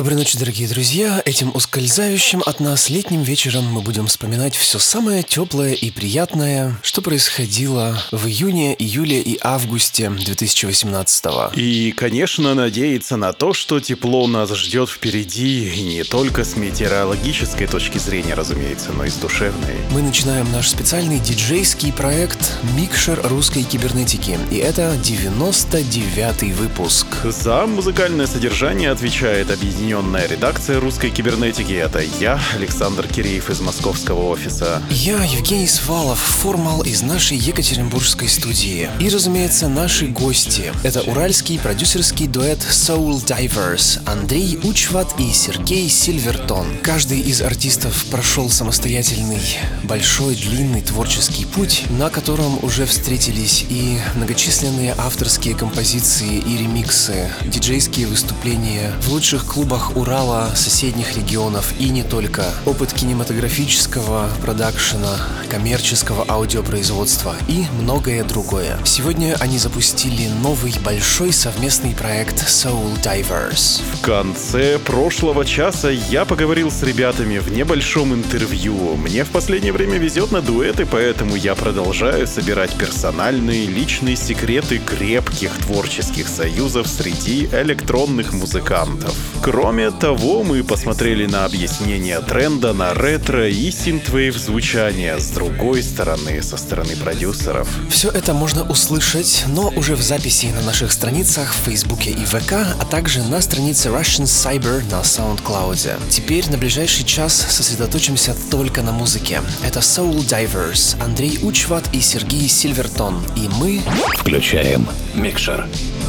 Доброй ночи, дорогие друзья. Этим ускользающим от нас летним вечером мы будем вспоминать все самое теплое и приятное, что происходило в июне, июле и августе 2018 -го. И, конечно, надеяться на то, что тепло нас ждет впереди, и не только с метеорологической точки зрения, разумеется, но и с душевной. Мы начинаем наш специальный диджейский проект «Микшер русской кибернетики», и это 99-й выпуск. За музыкальное содержание отвечает объединение объединенная редакция русской кибернетики. Это я, Александр Киреев из московского офиса. Я, Евгений Свалов, формал из нашей екатеринбургской студии. И, разумеется, наши гости. Это уральский продюсерский дуэт Soul Divers Андрей Учват и Сергей Сильвертон. Каждый из артистов прошел самостоятельный, большой, длинный творческий путь, на котором уже встретились и многочисленные авторские композиции и ремиксы, диджейские выступления в лучших клубах клубах Урала, соседних регионов и не только. Опыт кинематографического продакшена, коммерческого аудиопроизводства и многое другое. Сегодня они запустили новый большой совместный проект Soul Divers. В конце прошлого часа я поговорил с ребятами в небольшом интервью. Мне в последнее время везет на дуэты, поэтому я продолжаю собирать персональные личные секреты крепких творческих союзов среди электронных музыкантов. Кроме Кроме того, мы посмотрели на объяснение тренда на ретро и синтвейв звучание с другой стороны, со стороны продюсеров. Все это можно услышать, но уже в записи на наших страницах в Фейсбуке и ВК, а также на странице Russian Cyber на SoundCloud. Теперь на ближайший час сосредоточимся только на музыке. Это Soul Divers, Андрей Учват и Сергей Сильвертон. И мы... Включаем микшер. When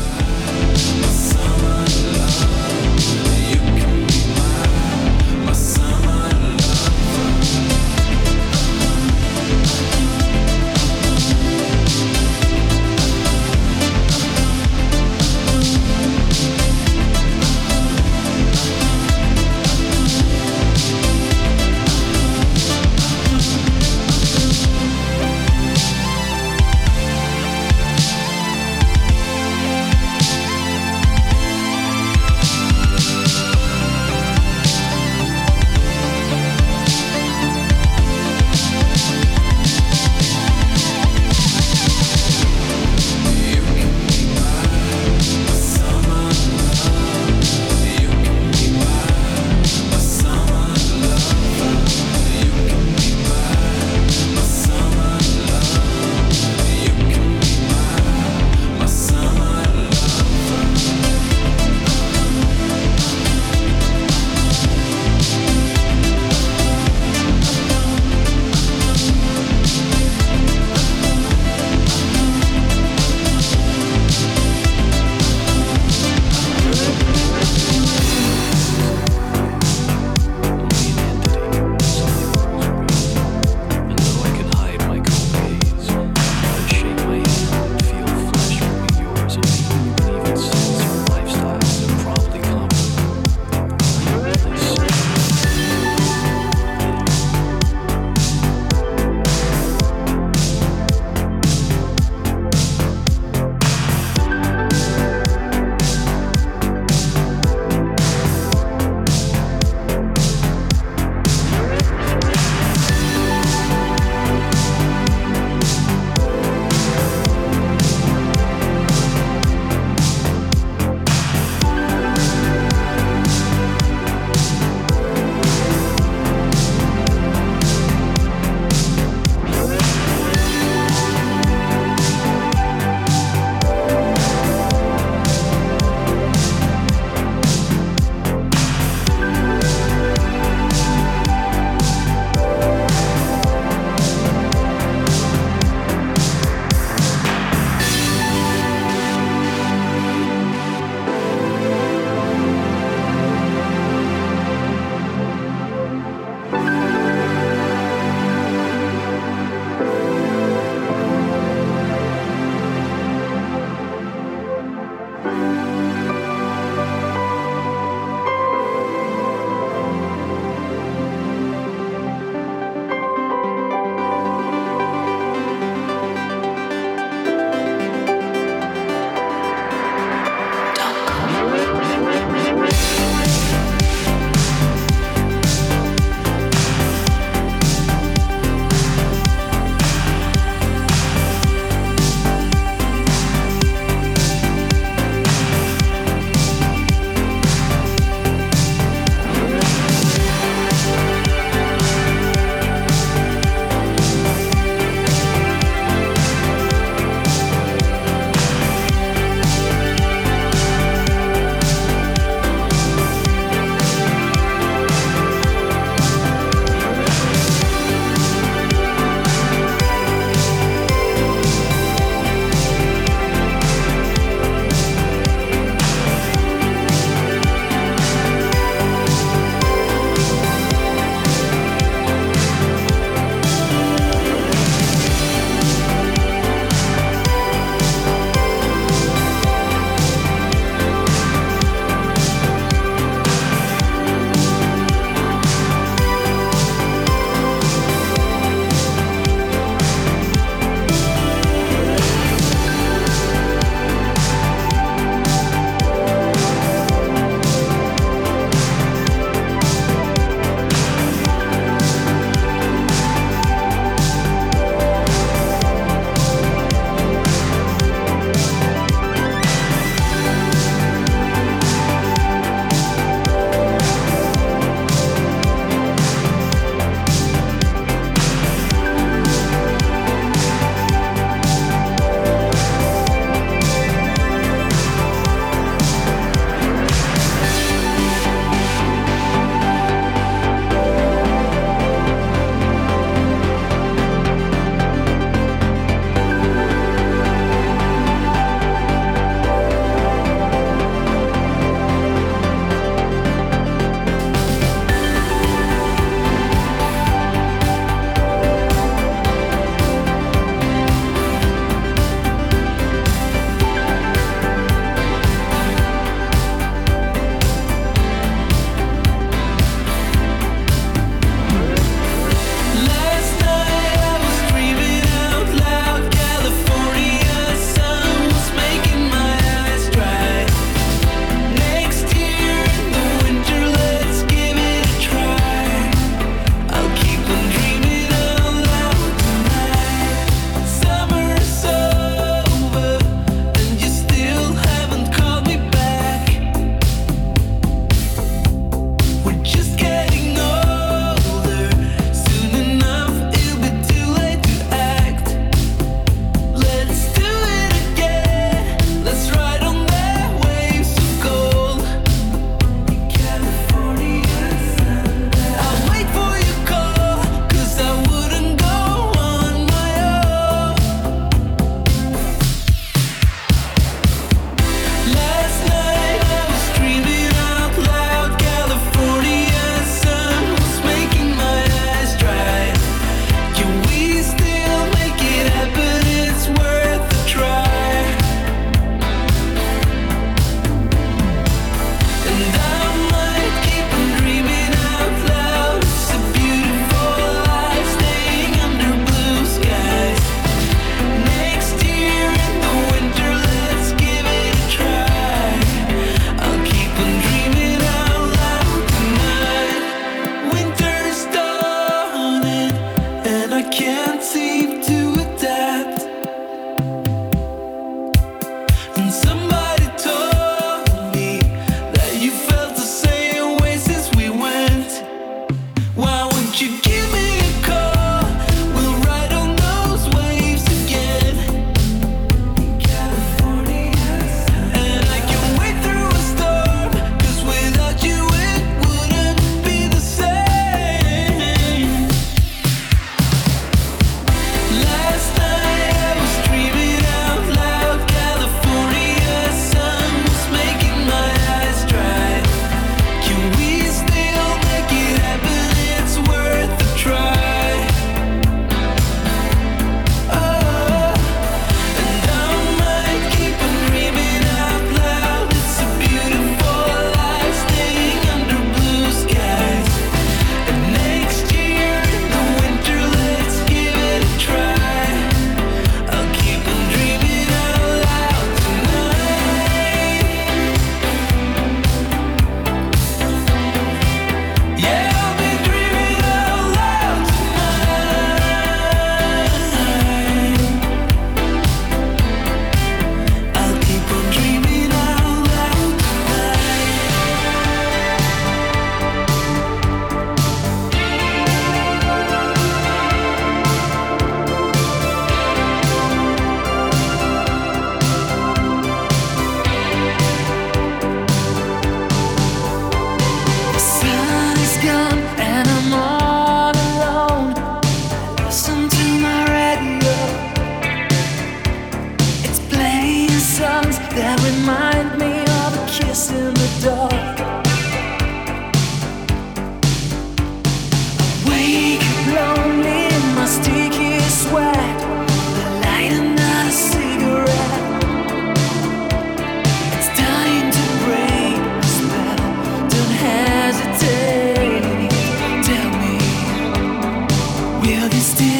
this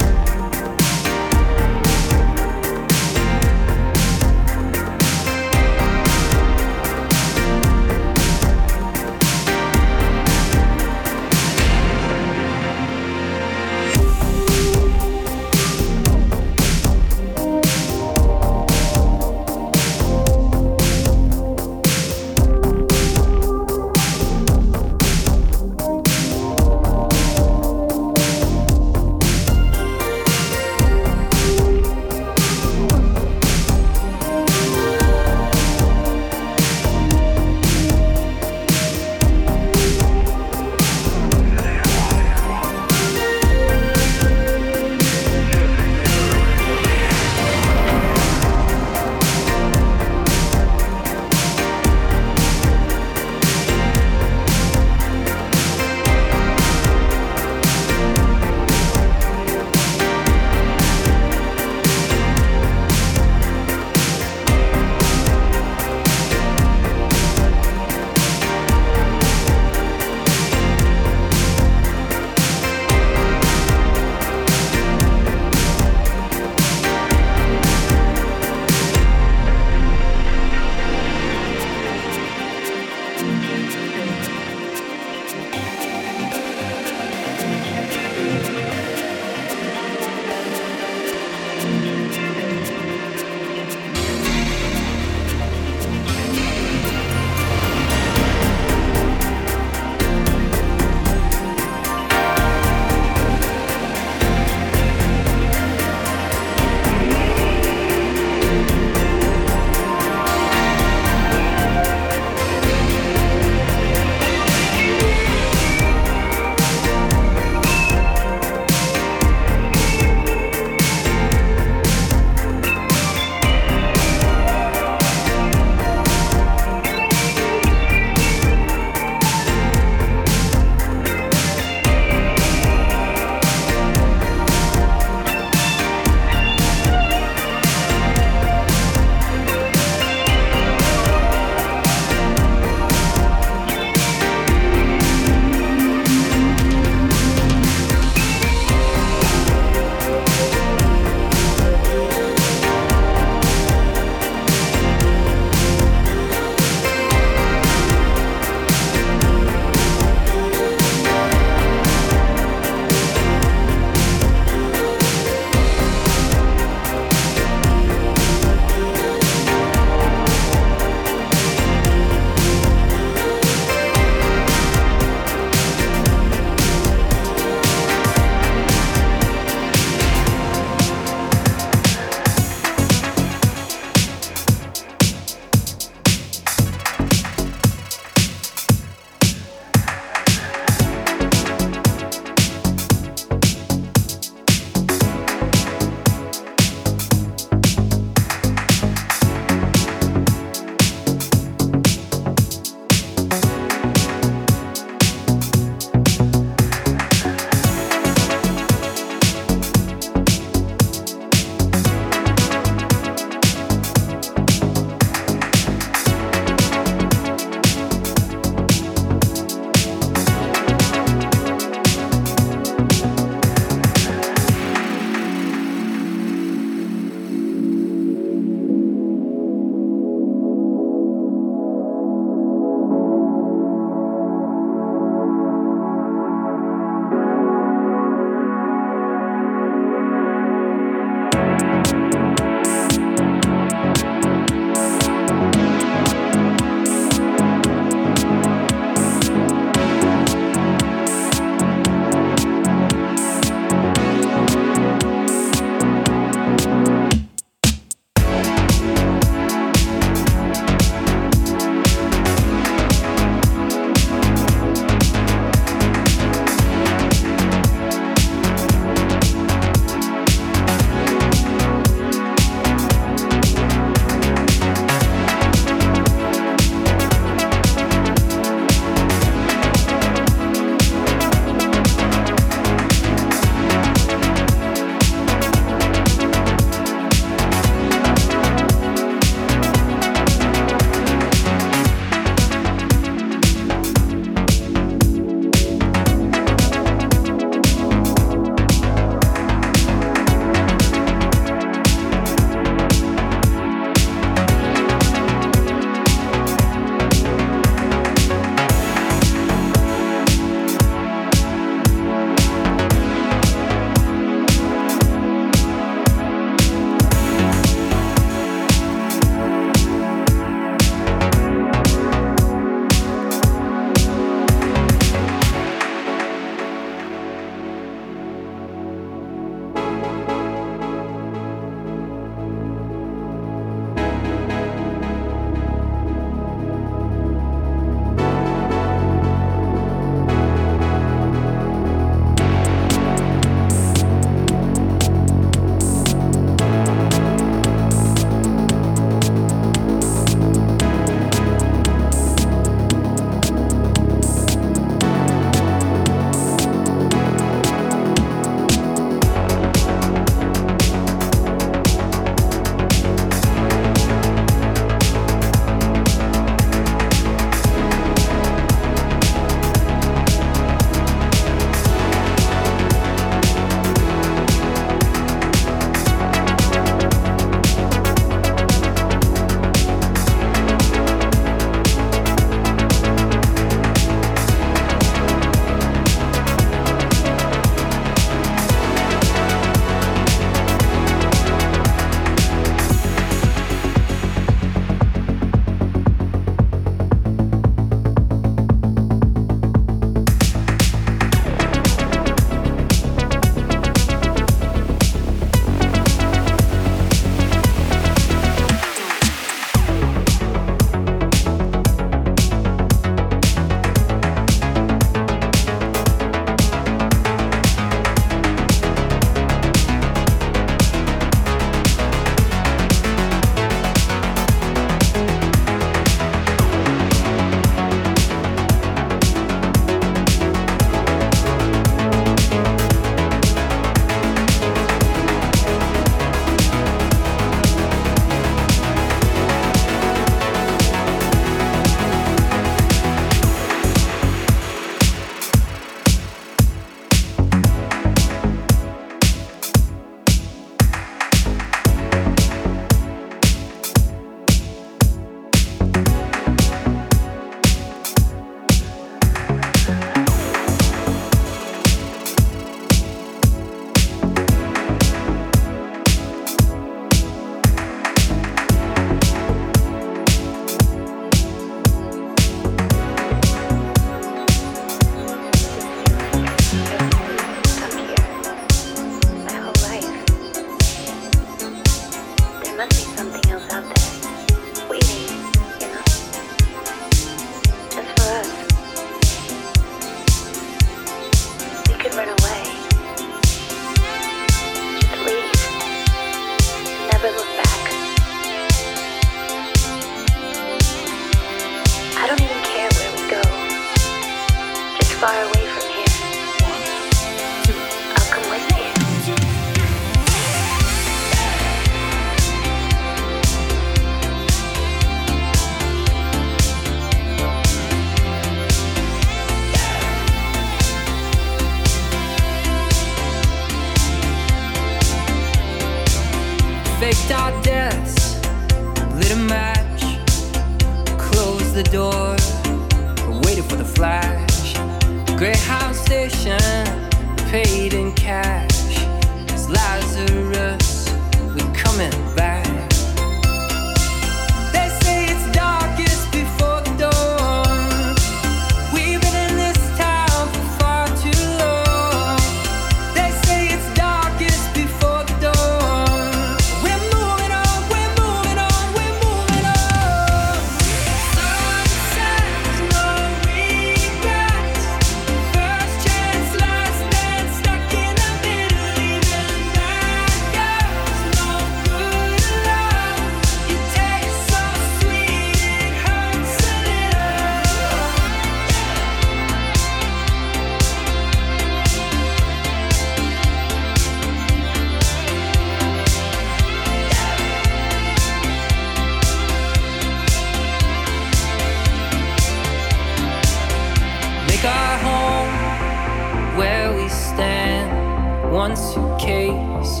One suitcase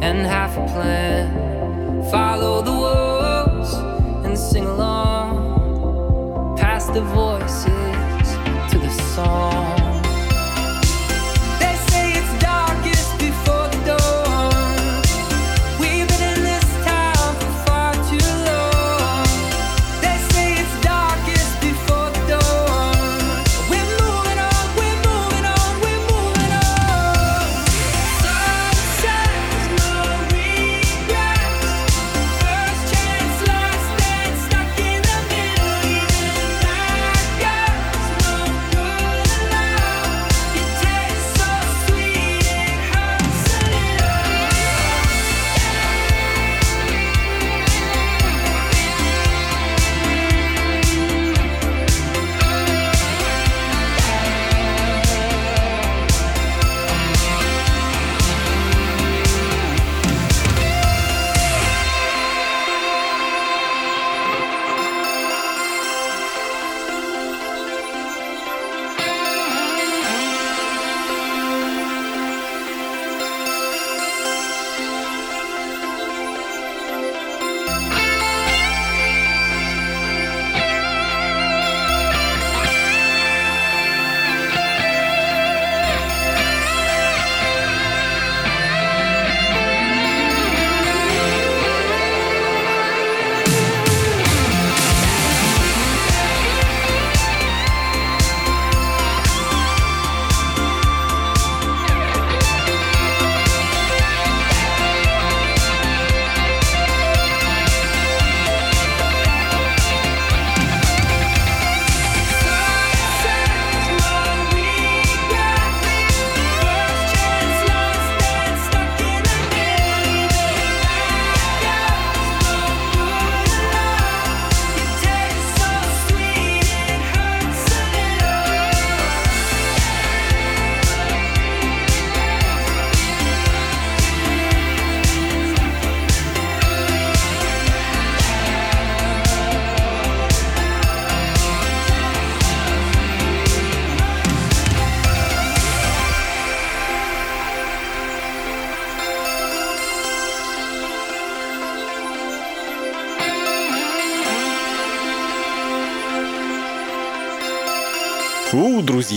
and half a plan. Follow the wolves and sing along. Pass the voices to the song.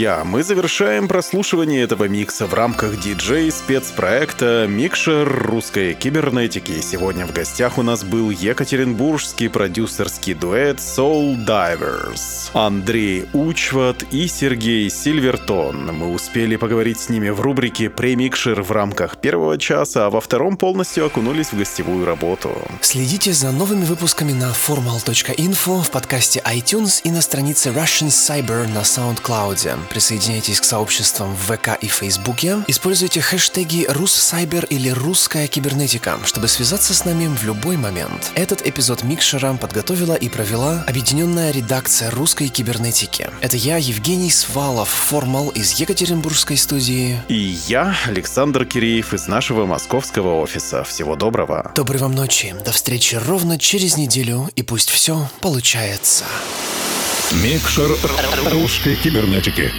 Друзья, мы завершаем прослушивание этого микса в рамках диджей-спецпроекта «Микшер русской кибернетики». Сегодня в гостях у нас был екатеринбургский продюсерский дуэт Soul Divers. Андрей Учват и Сергей Сильвертон. Мы успели поговорить с ними в рубрике «Премикшер» в рамках первого часа, а во втором полностью окунулись в гостевую работу. Следите за новыми выпусками на formal.info, в подкасте iTunes и на странице Russian Cyber на SoundCloud. Присоединяйтесь к сообществам в ВК и Фейсбуке. Используйте хэштеги «Руссайбер» или «Русская кибернетика», чтобы связаться с нами в любой момент. Этот эпизод Микшера подготовила и провела объединенная редакция русской кибернетики. Это я, Евгений Свалов, формал из Екатеринбургской студии. И я, Александр Киреев из нашего московского офиса. Всего доброго. Доброй вам ночи. До встречи ровно через неделю, и пусть все получается. Микшер русской кибернетики.